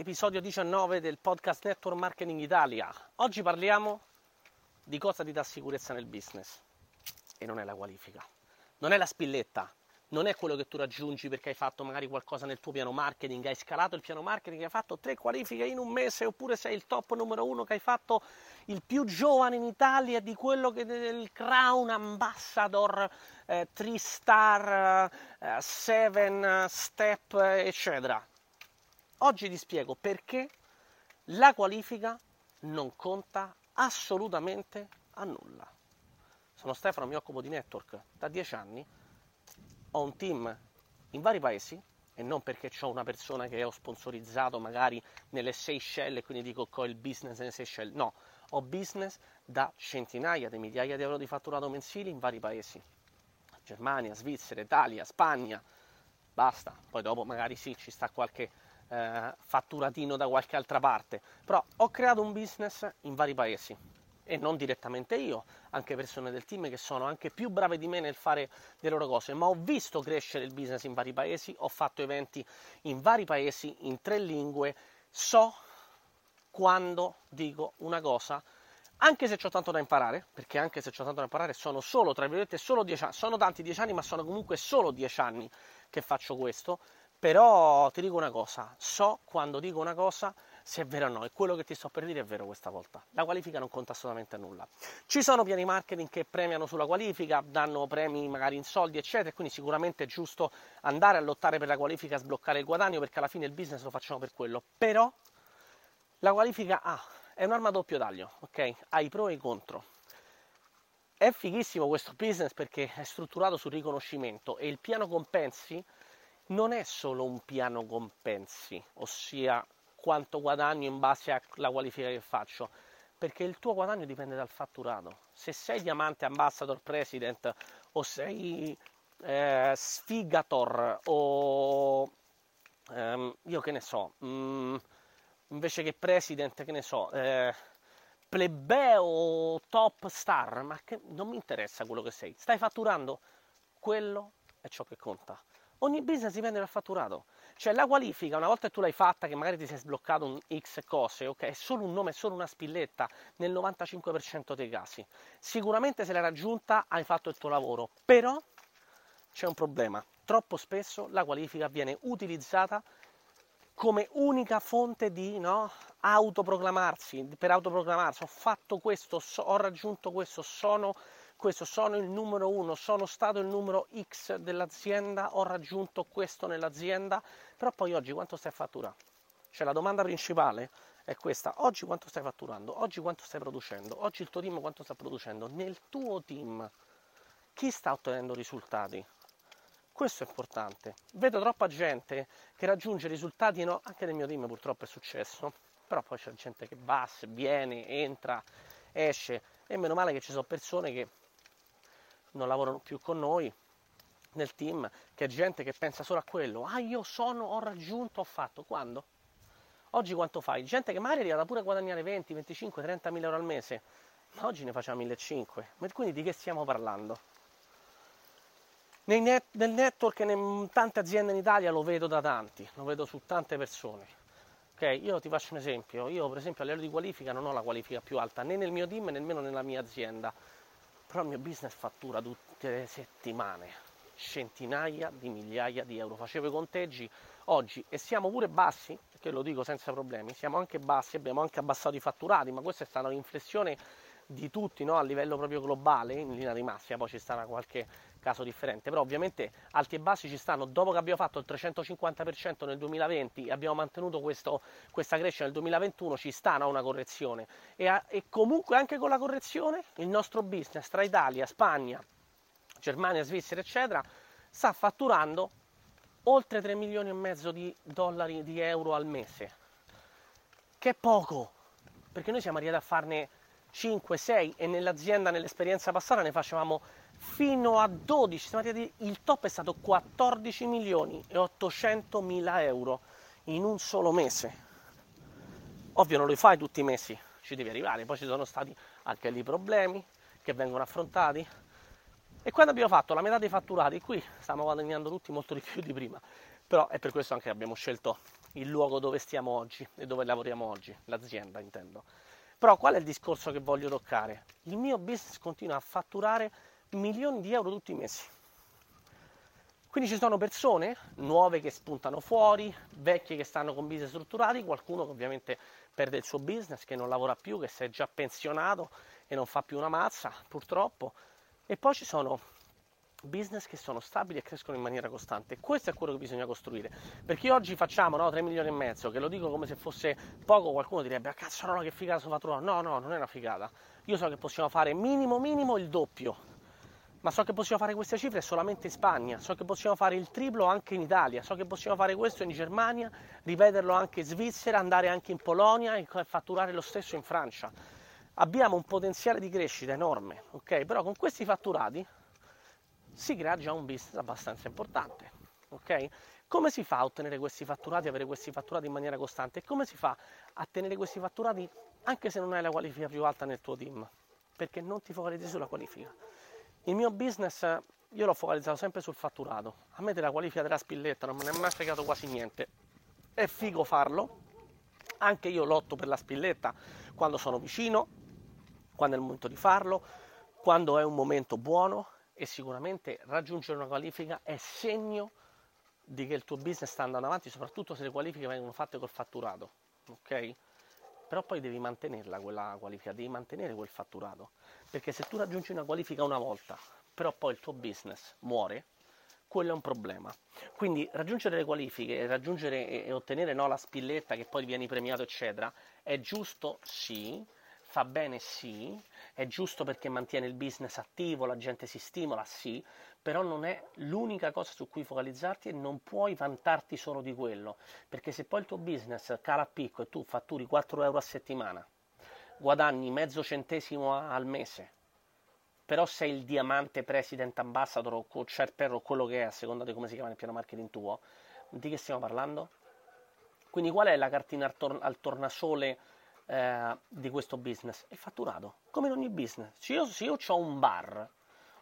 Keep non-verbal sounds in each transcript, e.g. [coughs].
episodio 19 del podcast Network Marketing Italia. Oggi parliamo di cosa ti dà sicurezza nel business e non è la qualifica, non è la spilletta, non è quello che tu raggiungi perché hai fatto magari qualcosa nel tuo piano marketing, hai scalato il piano marketing, hai fatto tre qualifiche in un mese oppure sei il top numero uno che hai fatto il più giovane in Italia di quello che del Crown Ambassador, eh, 3 Star, eh, 7 Step, eccetera. Oggi ti spiego perché la qualifica non conta assolutamente a nulla. Sono Stefano, mi occupo di network da dieci anni. Ho un team in vari paesi e non perché ho una persona che ho sponsorizzato magari nelle Seychelles e quindi dico che ho il business nelle Seychelles, no, ho business da centinaia di migliaia di euro di fatturato mensili in vari paesi, Germania, Svizzera, Italia, Spagna, basta, poi dopo magari sì ci sta qualche eh, fatturatino da qualche altra parte, però ho creato un business in vari paesi e non direttamente io, anche persone del team che sono anche più brave di me nel fare le loro cose, ma ho visto crescere il business in vari paesi, ho fatto eventi in vari paesi, in tre lingue, so quando dico una cosa, anche se ho tanto da imparare, perché anche se ho tanto da imparare sono solo, tra virgolette, solo dieci anni, sono tanti dieci anni, ma sono comunque solo dieci anni che faccio questo, però ti dico una cosa, so quando dico una cosa se è vero o no, e quello che ti sto per dire è vero questa volta. La qualifica non conta assolutamente a nulla. Ci sono piani marketing che premiano sulla qualifica, danno premi magari in soldi, eccetera, quindi sicuramente è giusto andare a lottare per la qualifica, sbloccare il guadagno, perché alla fine il business lo facciamo per quello. Però la qualifica ah, è un'arma a doppio taglio, ok? Ha i pro e i contro. È fighissimo questo business perché è strutturato sul riconoscimento e il piano compensi non è solo un piano compensi, ossia quanto guadagno in base alla qualifica che faccio, perché il tuo guadagno dipende dal fatturato. Se sei diamante ambassador president o sei eh, sfigator o ehm, io che ne so, mh, mm, invece che president, che ne so, eh, plebeo top star, ma che non mi interessa quello che sei. Stai fatturando? Quello è ciò che conta. Ogni business dipende dal fatturato. Cioè la qualifica, una volta che tu l'hai fatta, che magari ti sei sbloccato un X cose, ok, è solo un nome, è solo una spilletta nel 95% dei casi. Sicuramente se l'hai raggiunta hai fatto il tuo lavoro, però c'è un problema. Troppo spesso la qualifica viene utilizzata come unica fonte di no, autoproclamarsi, per autoproclamarsi, ho fatto questo, so, ho raggiunto questo, sono questo, sono il numero uno, sono stato il numero X dell'azienda, ho raggiunto questo nell'azienda, però poi oggi quanto stai fatturando? Cioè la domanda principale è questa, oggi quanto stai fatturando? Oggi quanto stai producendo? Oggi il tuo team quanto sta producendo? Nel tuo team chi sta ottenendo risultati? Questo è importante. Vedo troppa gente che raggiunge risultati, no? anche nel mio team purtroppo è successo, però poi c'è gente che va, viene, entra, esce e meno male che ci sono persone che non lavorano più con noi nel team, che è gente che pensa solo a quello. Ah, io sono, ho raggiunto, ho fatto. Quando? Oggi quanto fai? Gente che magari è pure a guadagnare 20, 25, 30 mila euro al mese, ma oggi ne facciamo 1500. Quindi di che stiamo parlando? Net, nel network e in tante aziende in Italia lo vedo da tanti, lo vedo su tante persone. Ok, io ti faccio un esempio. Io, per esempio, a livello di qualifica non ho la qualifica più alta né nel mio team né nemmeno nella mia azienda però il mio business fattura tutte le settimane centinaia di migliaia di euro. Facevo i conteggi oggi e siamo pure bassi, perché lo dico senza problemi, siamo anche bassi, abbiamo anche abbassato i fatturati, ma questa è stata un'inflessione di tutti no? a livello proprio globale, in linea di massima, poi ci sarà qualche caso differente, però ovviamente alti e bassi ci stanno, dopo che abbiamo fatto il 350% nel 2020 e abbiamo mantenuto questo, questa crescita nel 2021, ci sta no? una correzione e, a, e comunque anche con la correzione il nostro business tra Italia, Spagna, Germania, Svizzera eccetera sta fatturando oltre 3 milioni e mezzo di dollari di euro al mese, che è poco, perché noi siamo arrivati a farne 5, 6 e nell'azienda, nell'esperienza passata ne facevamo fino a 12, il top è stato 14 milioni e 800 mila euro in un solo mese. Ovvio non lo fai tutti i mesi, ci devi arrivare, poi ci sono stati anche lì problemi che vengono affrontati. E quando abbiamo fatto la metà dei fatturati, qui stiamo guadagnando tutti molto di più di prima, Però è per questo anche che abbiamo scelto il luogo dove stiamo oggi e dove lavoriamo oggi, l'azienda intendo. Però qual è il discorso che voglio toccare? Il mio business continua a fatturare milioni di euro tutti i mesi. Quindi ci sono persone nuove che spuntano fuori, vecchie che stanno con business strutturati, qualcuno che ovviamente perde il suo business, che non lavora più, che si è già pensionato e non fa più una mazza, purtroppo. E poi ci sono business che sono stabili e crescono in maniera costante. Questo è quello che bisogna costruire. Perché oggi facciamo no, 3 milioni e mezzo, che lo dico come se fosse poco, qualcuno direbbe, ah cazzo no, che figata sono fatto No, no, non è una figata. Io so che possiamo fare minimo, minimo il doppio. Ma so che possiamo fare queste cifre solamente in Spagna, so che possiamo fare il triplo anche in Italia, so che possiamo fare questo in Germania, ripeterlo anche in Svizzera, andare anche in Polonia e fatturare lo stesso in Francia. Abbiamo un potenziale di crescita enorme, ok? Però con questi fatturati si crea già un business abbastanza importante. ok? Come si fa a ottenere questi fatturati, avere questi fatturati in maniera costante? Come si fa a tenere questi fatturati anche se non hai la qualifica più alta nel tuo team? Perché non ti focalizzi sulla qualifica. Il mio business io l'ho focalizzato sempre sul fatturato. A me della qualifica della spilletta non me ne è mai fregato quasi niente. È figo farlo. Anche io lotto per la spilletta quando sono vicino, quando è il momento di farlo, quando è un momento buono e sicuramente raggiungere una qualifica è segno di che il tuo business sta andando avanti, soprattutto se le qualifiche vengono fatte col fatturato, ok? Però poi devi mantenerla quella qualifica, devi mantenere quel fatturato, perché se tu raggiungi una qualifica una volta, però poi il tuo business muore, quello è un problema. Quindi raggiungere le qualifiche, raggiungere e ottenere no, la spilletta che poi vieni premiato, eccetera, è giusto sì, fa bene sì, è giusto perché mantiene il business attivo, la gente si stimola sì, però non è l'unica cosa su cui focalizzarti e non puoi vantarti solo di quello, perché se poi il tuo business cala a picco e tu fatturi 4 euro a settimana, guadagni mezzo centesimo al mese, però sei il diamante president ambassador o co-chair o quello che è, a seconda di come si chiama nel piano marketing tuo, di che stiamo parlando? Quindi qual è la cartina al, tor- al tornasole eh, di questo business? Il fatturato, come in ogni business. Se io, se io ho un bar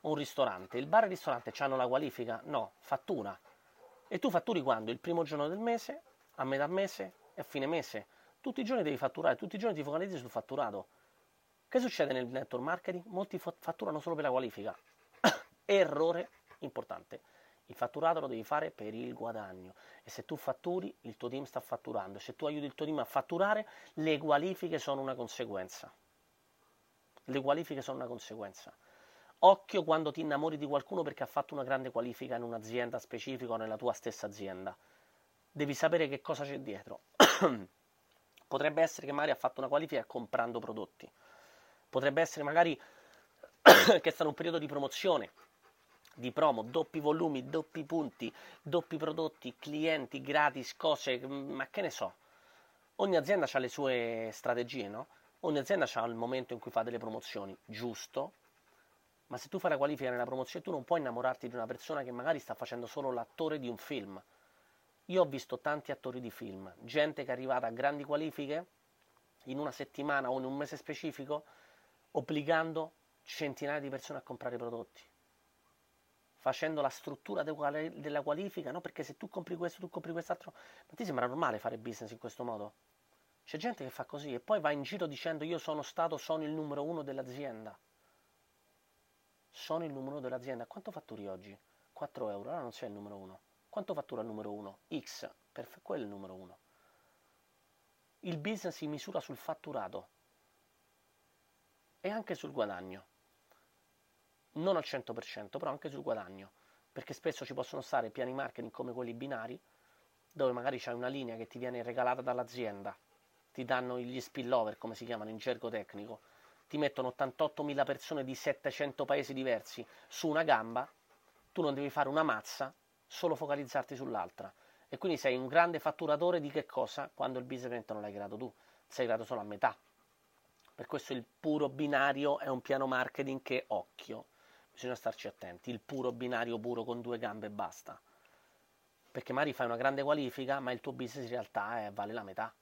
un ristorante, il bar e il ristorante hanno la qualifica? No, fattura. E tu fatturi quando? Il primo giorno del mese, a metà mese e a fine mese. Tutti i giorni devi fatturare, tutti i giorni ti focalizzi sul fatturato. Che succede nel network marketing? Molti fatturano solo per la qualifica. [coughs] Errore importante. Il fatturato lo devi fare per il guadagno e se tu fatturi il tuo team sta fatturando, se tu aiuti il tuo team a fatturare le qualifiche sono una conseguenza. Le qualifiche sono una conseguenza. Occhio quando ti innamori di qualcuno perché ha fatto una grande qualifica in un'azienda specifica o nella tua stessa azienda. Devi sapere che cosa c'è dietro. [clears throat] Potrebbe essere che magari ha fatto una qualifica comprando prodotti. Potrebbe essere magari [clears throat] che è stato un periodo di promozione di promo, doppi volumi, doppi punti, doppi prodotti, clienti gratis, cose, mm, ma che ne so. Ogni azienda ha le sue strategie, no? Ogni azienda ha il momento in cui fa delle promozioni, giusto? Ma se tu fai la qualifica nella promozione, tu non puoi innamorarti di una persona che magari sta facendo solo l'attore di un film. Io ho visto tanti attori di film, gente che è arrivata a grandi qualifiche in una settimana o in un mese specifico, obbligando centinaia di persone a comprare prodotti facendo la struttura della qualifica, no? Perché se tu compri questo, tu compri quest'altro, ma ti sembra normale fare business in questo modo? C'è gente che fa così e poi va in giro dicendo io sono stato, sono il numero uno dell'azienda. Sono il numero uno dell'azienda. Quanto fatturi oggi? 4 euro, allora non sei il numero uno. Quanto fattura il numero uno? X, perfetto, quello è il numero uno. Il business si misura sul fatturato e anche sul guadagno non al 100%, però anche sul guadagno, perché spesso ci possono stare piani marketing come quelli binari, dove magari c'è una linea che ti viene regalata dall'azienda, ti danno gli spillover, come si chiamano in gergo tecnico, ti mettono 88.000 persone di 700 paesi diversi su una gamba, tu non devi fare una mazza, solo focalizzarti sull'altra. E quindi sei un grande fatturatore di che cosa? Quando il business non l'hai creato tu, sei creato solo a metà. Per questo il puro binario è un piano marketing che occhio bisogna starci attenti, il puro binario puro con due gambe e basta. Perché magari fai una grande qualifica, ma il tuo business in realtà è, vale la metà.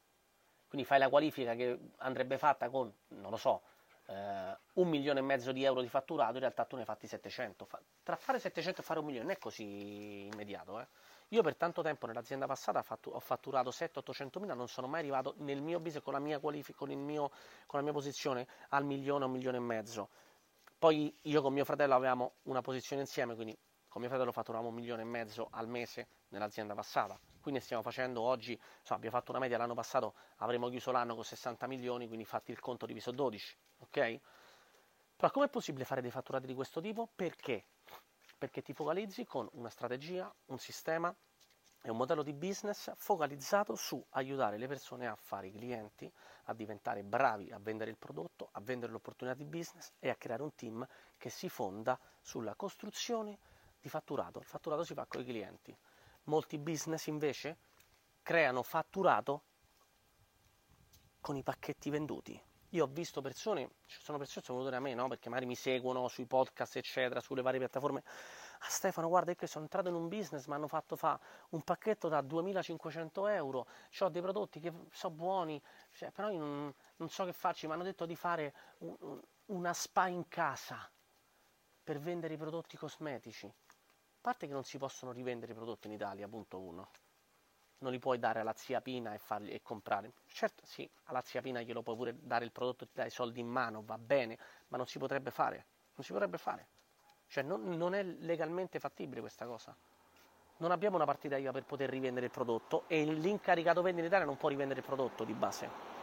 Quindi fai la qualifica che andrebbe fatta con, non lo so, eh, un milione e mezzo di euro di fatturato, in realtà tu ne hai fatti 700. Tra fare 700 e fare un milione non è così immediato, eh? Io per tanto tempo nell'azienda passata ho fatturato 700-800 mila, non sono mai arrivato nel mio business con la mia qualifica, con, mio, con la mia posizione al milione o un milione e mezzo. Poi io con mio fratello avevamo una posizione insieme, quindi con mio fratello fatturavamo un milione e mezzo al mese nell'azienda passata. Quindi stiamo facendo oggi, insomma, abbiamo fatto una media l'anno passato, avremo chiuso l'anno con 60 milioni, quindi fatti il conto diviso 12, ok? Però com'è possibile fare dei fatturati di questo tipo? Perché? Perché ti focalizzi con una strategia, un sistema e un modello di business focalizzato su aiutare le persone a fare i clienti, a diventare bravi a vendere il prodotto, a vendere l'opportunità di business e a creare un team che si fonda sulla costruzione di fatturato. Il fatturato si fa con i clienti. Molti business invece creano fatturato con i pacchetti venduti. Io ho visto persone, ci sono persone che sono venute da me, no? Perché magari mi seguono sui podcast, eccetera, sulle varie piattaforme. Ah Stefano, guarda che sono entrato in un business, mi hanno fatto fa un pacchetto da 2500 euro, ho dei prodotti che sono buoni, cioè, però io non, non, so che farci, mi hanno detto di fare un, una spa in casa per vendere i prodotti cosmetici. A parte che non si possono rivendere i prodotti in Italia, punto uno non li puoi dare alla zia Pina e, farli, e comprare. Certo, sì, alla zia Pina glielo puoi pure dare il prodotto, ti dai i soldi in mano, va bene, ma non si potrebbe fare. Non si potrebbe fare. Cioè, non, non è legalmente fattibile questa cosa. Non abbiamo una partita IVA per poter rivendere il prodotto e l'incaricato vendita in Italia non può rivendere il prodotto di base.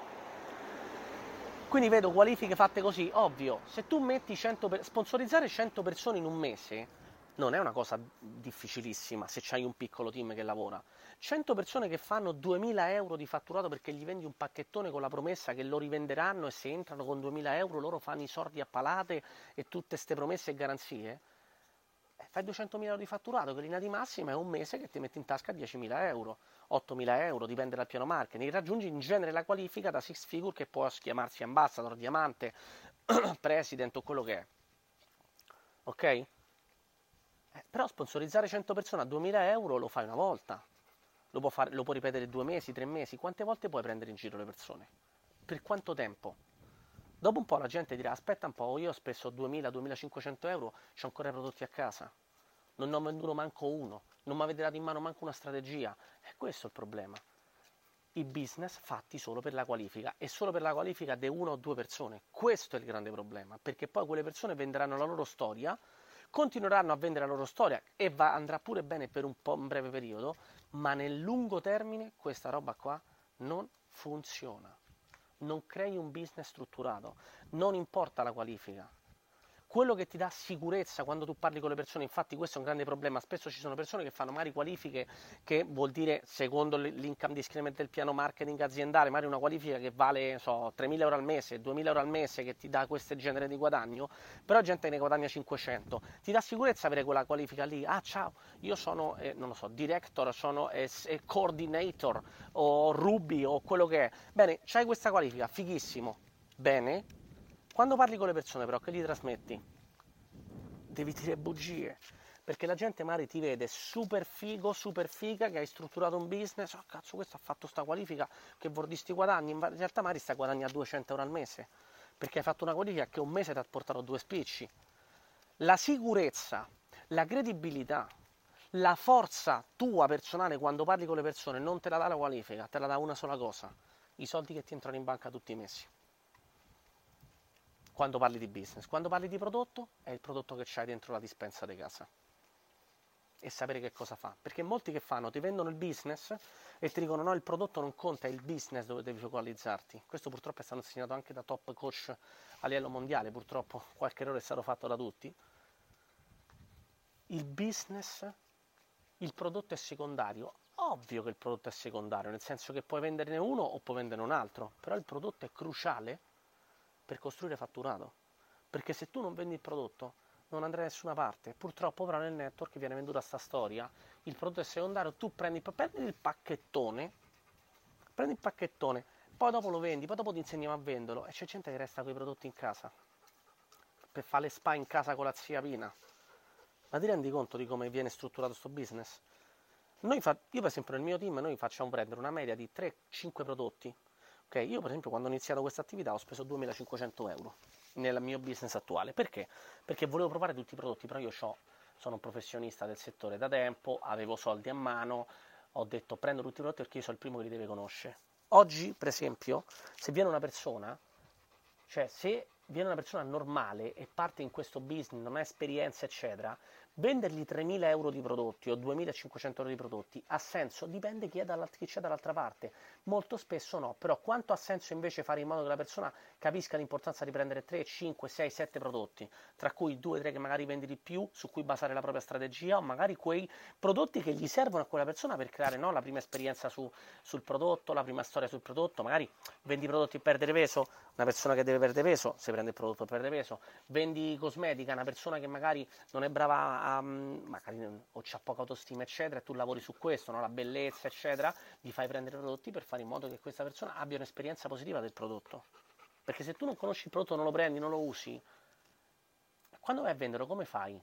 Quindi vedo qualifiche fatte così, ovvio, se tu metti 100 per... sponsorizzare 100 persone in un mese non è una cosa difficilissima se c'hai un piccolo team che lavora. 100 persone che fanno 2000 euro di fatturato perché gli vendi un pacchettone con la promessa che lo rivenderanno e se entrano con 2000 euro loro fanno i sordi a palate e tutte queste promesse e garanzie. Eh, fai 200.000 euro di fatturato, che linea di massima è un mese che ti metti in tasca 10.000 euro, 8.000 euro, dipende dal piano marketing. Raggiungi in genere la qualifica da six figure che può chiamarsi ambassador, diamante, [clears throat] president o quello che è. Ok? Eh, però sponsorizzare 100 persone a 2000 euro lo fai una volta, lo può, fare, lo può ripetere due mesi, tre mesi, quante volte puoi prendere in giro le persone? Per quanto tempo? Dopo un po' la gente dirà aspetta un po', io ho speso 2000-2500 euro, ho ancora i prodotti a casa, non ne ho venduto manco uno, non mi avete dato in mano manco una strategia. E questo è il problema. I business fatti solo per la qualifica e solo per la qualifica di una o due persone. Questo è il grande problema, perché poi quelle persone venderanno la loro storia continueranno a vendere la loro storia e va, andrà pure bene per un po' un breve periodo, ma nel lungo termine questa roba qua non funziona. Non crei un business strutturato, non importa la qualifica quello che ti dà sicurezza quando tu parli con le persone, infatti questo è un grande problema, spesso ci sono persone che fanno magari qualifiche che vuol dire secondo l'income discriminant del piano marketing aziendale, magari una qualifica che vale so, 3.000 euro al mese, 2.000 euro al mese che ti dà questo genere di guadagno, però gente ne guadagna 500, ti dà sicurezza avere quella qualifica lì, ah ciao, io sono, eh, non lo so, director, sono eh, eh, coordinator o Ruby o quello che è, bene, c'hai questa qualifica, fighissimo, bene, quando parli con le persone però, che gli trasmetti? Devi dire bugie, perché la gente magari ti vede super figo, super figa, che hai strutturato un business, oh cazzo questo ha fatto sta qualifica, che vuol dire sti guadagni, in realtà magari sta guadagnando 200 euro al mese, perché hai fatto una qualifica che un mese ti ha portato due spicci. La sicurezza, la credibilità, la forza tua personale quando parli con le persone non te la dà la qualifica, te la dà una sola cosa, i soldi che ti entrano in banca tutti i mesi quando parli di business. Quando parli di prodotto, è il prodotto che c'hai dentro la dispensa di casa. E sapere che cosa fa. Perché molti che fanno, ti vendono il business e ti dicono no, il prodotto non conta, è il business dove devi focalizzarti. Questo purtroppo è stato insegnato anche da top coach a livello mondiale, purtroppo qualche errore è stato fatto da tutti. Il business, il prodotto è secondario. Ovvio che il prodotto è secondario, nel senso che puoi venderne uno o puoi venderne un altro, però il prodotto è cruciale per costruire fatturato. Perché se tu non vendi il prodotto non andrai da nessuna parte. Purtroppo però nel network viene venduta questa storia, il prodotto è secondario, tu prendi, prendi il pacchettone, prendi il pacchettone, poi dopo lo vendi, poi dopo ti insegniamo a venderlo e c'è gente che resta con i prodotti in casa per fare le spa in casa con la zia Pina. Ma ti rendi conto di come viene strutturato questo business? Fa- io per esempio nel mio team noi facciamo prendere una media di 3-5 prodotti Okay? Io per esempio quando ho iniziato questa attività ho speso 2500 euro nel mio business attuale. Perché? Perché volevo provare tutti i prodotti, però io sono un professionista del settore da tempo, avevo soldi a mano, ho detto prendo tutti i prodotti perché io sono il primo che li deve conoscere. Oggi, per esempio, se viene una persona, cioè se viene una persona normale e parte in questo business, non ha esperienza, eccetera, vendergli 3.000 euro di prodotti o 2.500 euro di prodotti ha senso? Dipende chi, chi c'è dall'altra parte. Molto spesso no, però quanto ha senso invece fare in modo che la persona capisca l'importanza di prendere 3, 5, 6, 7 prodotti, tra cui 2, 3 che magari vendi di più, su cui basare la propria strategia, o magari quei prodotti che gli servono a quella persona per creare no, la prima esperienza su, sul prodotto, la prima storia sul prodotto, magari vendi prodotti per perdere peso, una persona che deve perdere peso, se prende il prodotto per perdere peso, vendi cosmetica, una persona che magari non è brava a, magari o c'ha poca autostima, eccetera, e tu lavori su questo, no? la bellezza, eccetera, gli fai prendere prodotti per fare in modo che questa persona abbia un'esperienza positiva del prodotto. Perché se tu non conosci il prodotto, non lo prendi, non lo usi, quando vai a venderlo, come fai?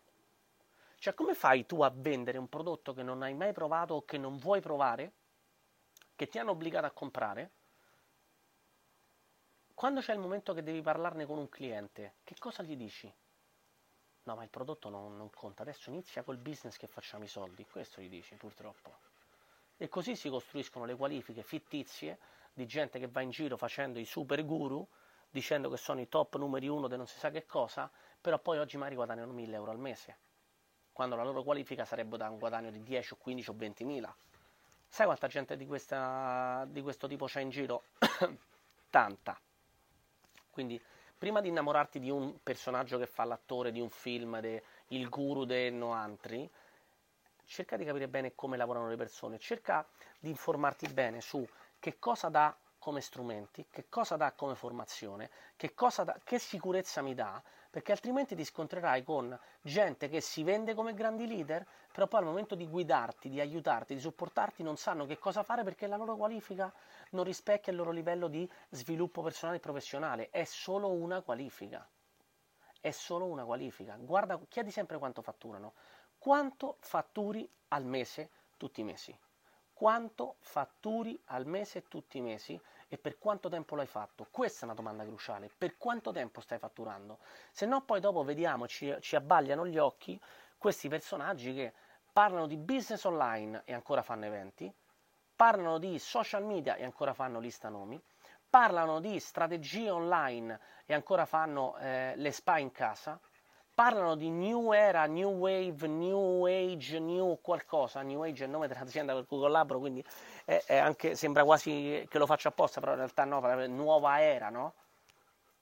Cioè, come fai tu a vendere un prodotto che non hai mai provato o che non vuoi provare, che ti hanno obbligato a comprare? Quando c'è il momento che devi parlarne con un cliente, che cosa gli dici? No, ma il prodotto non, non, conta, adesso inizia col business che facciamo i soldi, questo gli dici purtroppo. E così si costruiscono le qualifiche fittizie di gente che va in giro facendo i super guru, dicendo che sono i top numeri uno di non si sa che cosa, però poi oggi magari guadagnano 1000 euro al mese, quando la loro qualifica sarebbe da un guadagno di 10 o 15 o 20 mila. Sai quanta gente di, questa, di questo tipo c'è in giro? [coughs] Tanta. Quindi prima di innamorarti di un personaggio che fa l'attore di un film, de, il guru del no altri, cerca di capire bene come lavorano le persone, cerca di informarti bene su che cosa dà come strumenti, che cosa dà come formazione, che, dà, che sicurezza mi dà, perché altrimenti ti scontrerai con gente che si vende come grandi leader, però poi al momento di guidarti, di aiutarti, di supportarti non sanno che cosa fare perché la loro qualifica non rispecchia il loro livello di sviluppo personale e professionale, è solo una qualifica. È solo una qualifica. Guarda, chiedi sempre quanto fatturano. Quanto fatturi al mese tutti i mesi? Quanto fatturi al mese tutti i mesi e per quanto tempo l'hai fatto? Questa è una domanda cruciale. Per quanto tempo stai fatturando? Se no poi dopo vediamo, ci, ci abbagliano gli occhi questi personaggi che parlano di business online e ancora fanno eventi, parlano di social media e ancora fanno lista nomi, parlano di strategie online e ancora fanno eh, le spa in casa, parlano di new era, new wave, new age, new qualcosa, new age è il nome dell'azienda per cui collaboro, quindi è, è anche, sembra quasi che lo faccio apposta, però in realtà no, nuova era, no?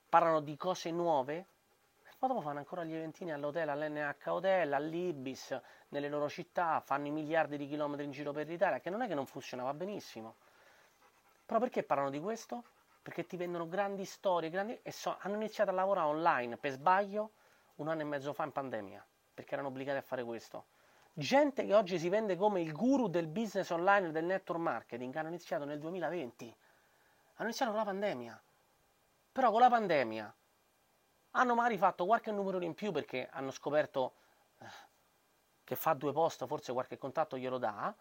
Parlano di cose nuove, ma dopo fanno ancora gli eventini all'hotel, all'NH Hotel, all'Ibis, nelle loro città, fanno i miliardi di chilometri in giro per l'Italia, che non è che non funzionava benissimo. Però perché parlano di questo? Perché ti vendono grandi storie, grandi... e so... hanno iniziato a lavorare online per sbaglio un anno e mezzo fa in pandemia, perché erano obbligati a fare questo. Gente che oggi si vende come il guru del business online e del network marketing hanno iniziato nel 2020. Hanno iniziato con la pandemia. Però con la pandemia hanno magari fatto qualche numero in più perché hanno scoperto eh, che fa due post, forse qualche contatto glielo dà.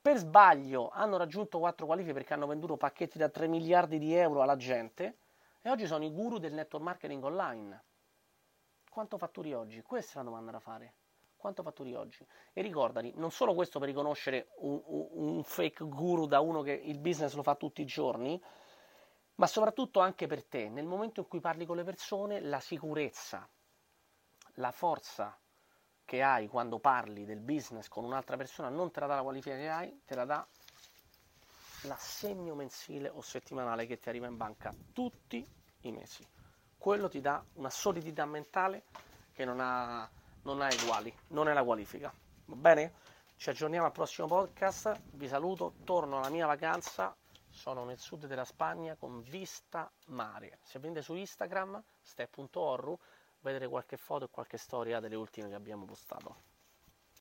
Per sbaglio hanno raggiunto quattro qualifiche perché hanno venduto pacchetti da 3 miliardi di euro alla gente e oggi sono i guru del network marketing online. Quanto fatturi oggi? Questa è la domanda da fare. Quanto fatturi oggi? E ricordati, non solo questo per riconoscere un, un, fake guru da uno che il business lo fa tutti i giorni, ma soprattutto anche per te, nel momento in cui parli con le persone, la sicurezza, la forza che hai quando parli del business con un'altra persona non te la dà la qualifica che hai, te la dà l'assegno mensile o settimanale che ti arriva in banca tutti i mesi. Quello ti dà una solidità mentale che non ha, non ha uguali, non è la qualifica. Va bene? Ci aggiorniamo al prossimo podcast, vi saluto, torno alla mia vacanza sono nel sud della Spagna con vista mare. Se venite su Instagram, step.orru, vedete qualche foto e qualche storia delle ultime che abbiamo postato.